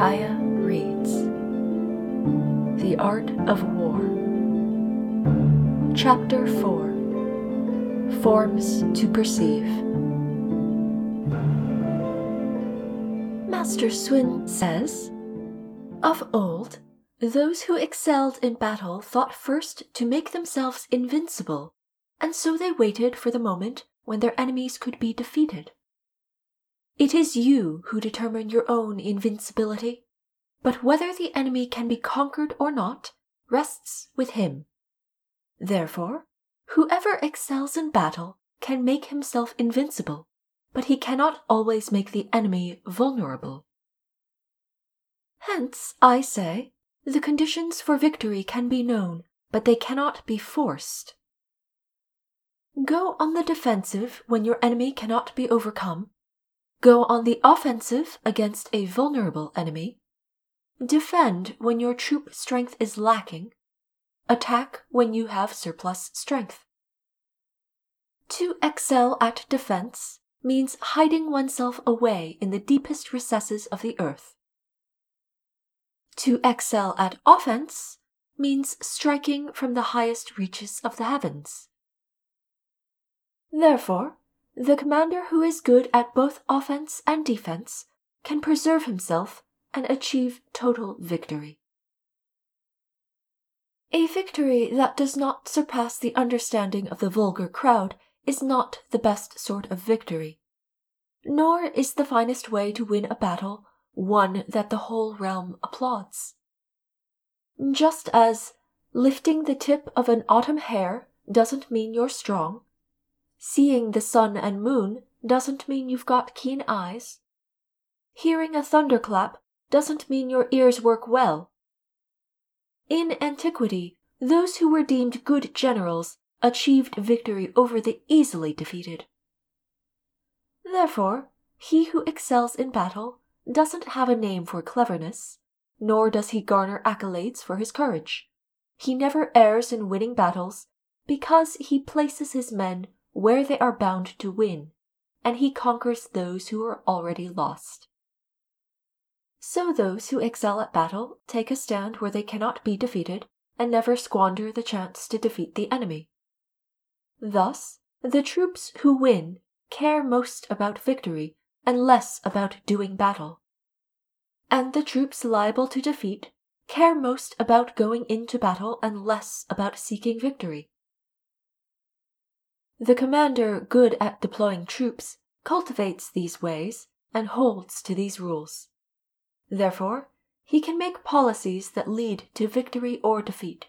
Kaya reads The Art of War. Chapter 4 Forms to Perceive. Master Sun says Of old, those who excelled in battle thought first to make themselves invincible, and so they waited for the moment when their enemies could be defeated. It is you who determine your own invincibility, but whether the enemy can be conquered or not rests with him. Therefore, whoever excels in battle can make himself invincible, but he cannot always make the enemy vulnerable. Hence, I say, the conditions for victory can be known, but they cannot be forced. Go on the defensive when your enemy cannot be overcome. Go on the offensive against a vulnerable enemy. Defend when your troop strength is lacking. Attack when you have surplus strength. To excel at defense means hiding oneself away in the deepest recesses of the earth. To excel at offense means striking from the highest reaches of the heavens. Therefore, the commander who is good at both offense and defense can preserve himself and achieve total victory. A victory that does not surpass the understanding of the vulgar crowd is not the best sort of victory. Nor is the finest way to win a battle one that the whole realm applauds. Just as lifting the tip of an autumn hair doesn't mean you're strong, seeing the sun and moon doesn't mean you've got keen eyes, hearing a thunderclap doesn't mean your ears work well. In antiquity, those who were deemed good generals achieved victory over the easily defeated. Therefore, he who excels in battle doesn't have a name for cleverness, nor does he garner accolades for his courage. He never errs in winning battles because he places his men where they are bound to win, and he conquers those who are already lost. So those who excel at battle take a stand where they cannot be defeated and never squander the chance to defeat the enemy. Thus, the troops who win care most about victory and less about doing battle. And the troops liable to defeat care most about going into battle and less about seeking victory. The commander good at deploying troops cultivates these ways and holds to these rules. Therefore, he can make policies that lead to victory or defeat.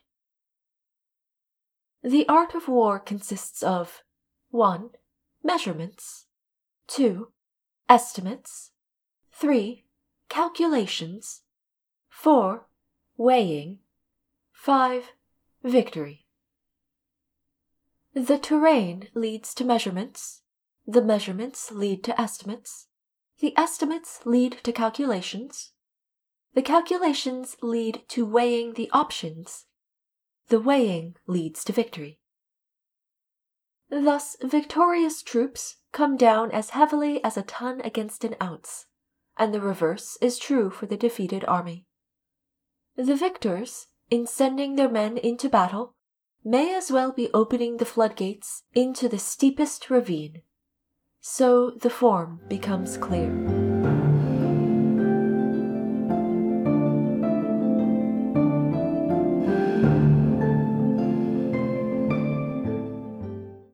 The art of war consists of 1. Measurements, 2 estimates, 3. Calculations, 4. Weighing, 5. Victory. The terrain leads to measurements, the measurements lead to estimates, the estimates lead to calculations, the calculations lead to weighing the options, the weighing leads to victory. Thus, victorious troops come down as heavily as a ton against an ounce, and the reverse is true for the defeated army. The victors, in sending their men into battle, may as well be opening the floodgates into the steepest ravine. So the form becomes clear.